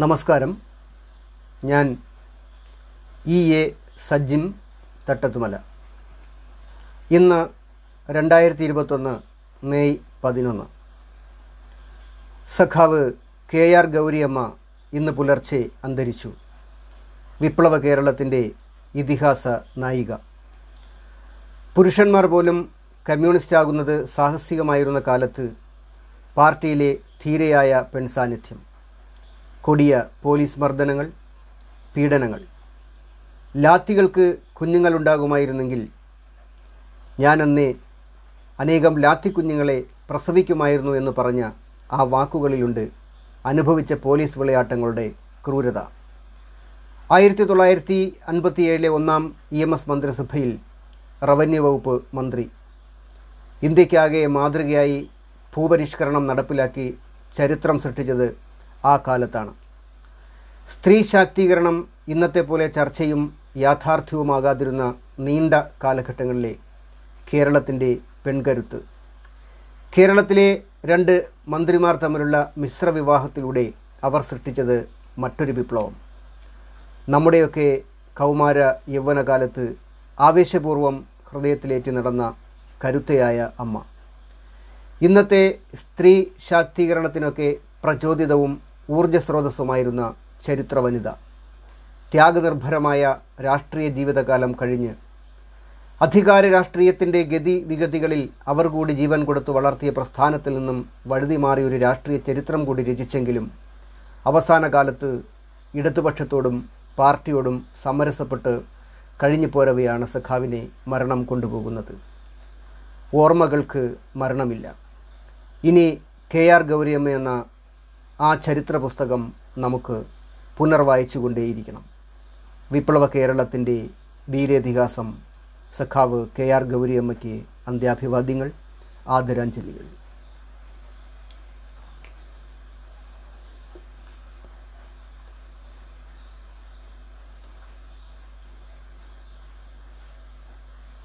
നമസ്കാരം. ഞാൻ E A Sajjim Thattathumala. ഇന്ന് രണ്ടായിരത്തി ഇരുപത്തൊന്ന് മെയ് പതിനൊന്ന്. സഖാവ് കെ ആർ ഗൗരിയമ്മ ഇന്ന് പുലർച്ചെ അന്തരിച്ചു. വിപ്ലവ കേരളത്തിന്റെ ഇതിഹാസ നായിക. പുരുഷന്മാർ പോലും കമ്മ്യൂണിസ്റ്റ് ആകുന്നത് സാഹസികമായിരുന്ന കാലത്ത് പാർട്ടിയിലെ ധീരയായ പെൺസാന്നിധ്യം. കൊടിയ പോലീസ് മർദ്ദനങ്ങൾ പീഡനങ്ങൾ. ലാത്തികൾക്ക് കുഞ്ഞുങ്ങളുണ്ടാകുമായിരുന്നെങ്കിൽ ഞാനന്നേ അനേകം ലാത്തി കുഞ്ഞുങ്ങളെ പ്രസവിക്കുമായിരുന്നു എന്ന് പറഞ്ഞ ആ വാക്കുകളിലുണ്ട് അനുഭവിച്ച പോലീസ് വിളയാട്ടങ്ങളുടെ ക്രൂരത. ആയിരത്തി തൊള്ളായിരത്തി അൻപത്തി ഏഴിലെ ഒന്നാം ഇ എം എസ് മന്ത്രിസഭയിൽ റവന്യൂ വകുപ്പ് മന്ത്രി. ഇന്ത്യക്കാകെ മാതൃകയായി ഭൂപരിഷ്കരണം നടപ്പിലാക്കി ചരിത്രം സൃഷ്ടിച്ചത് ആ കാലത്താണ്. സ്ത്രീ ശാക്തീകരണം ഇന്നത്തെ പോലെ ചർച്ചയും യാഥാർത്ഥ്യവുമാകാതിരുന്ന നീണ്ട കാലഘട്ടങ്ങളിലെ കേരളത്തിന്റെ പെൺകരുത്ത്. കേരളത്തിലെ രണ്ട് മന്ത്രിമാർ തമ്മിലുള്ള മിശ്ര വിവാഹത്തിലൂടെ അവർ സൃഷ്ടിച്ചത് മറ്റൊരു വിപ്ലവം. നമ്മുടെയൊക്കെ കൗമാര യൗവനകാലത്ത് ആവേശപൂർവം ഹൃദയത്തിലേറ്റി നടന്ന കരുത്തയായ അമ്മ. ഇന്നത്തെ സ്ത്രീ ശാക്തീകരണത്തിനൊക്കെ പ്രചോദിതവും ഊർജസ്രോതസ്സുമായിരുന്ന ചരിത്ര വനിത ത്യാഗനിർഭരമായ രാഷ്ട്രീയ ജീവിതകാലം കഴിഞ്ഞ് അധികാര രാഷ്ട്രീയത്തിന്റെ ഗതി വിഗതികളിൽ അവർ കൂടി ജീവൻ കൊടുത്തു വളർത്തിയ പ്രസ്ഥാനത്തിൽ നിന്നും വഴുതി മാറിയ ഒരു രാഷ്ട്രീയ ചരിത്രം കൂടി രചിച്ചെങ്കിലും അവസാന കാലത്ത് ഇടതുപക്ഷത്തോടും പാർട്ടിയോടും സമരസപ്പെട്ട് കഴിഞ്ഞു പോരവെയാണ് സഖാവിനെ മരണം കൊണ്ടുപോകുന്നത്. ഓർമ്മകൾക്ക് മരണമില്ല. ഇനി കെ ആർ ഗൗരിയമ്മ എന്ന ആ ചരിത്ര പുസ്തകം നമുക്ക് പുനർവായിച്ചു കൊണ്ടേയിരിക്കണം വിപ്ലവ കേരളത്തിന്റെ വീരേതിഹാസം സഖാവ് കെ ആർ ഗൗരിയമ്മയ്ക്ക് അന്ത്യാഭിവാദ്യങ്ങൾ ആദരാഞ്ജലികൾ.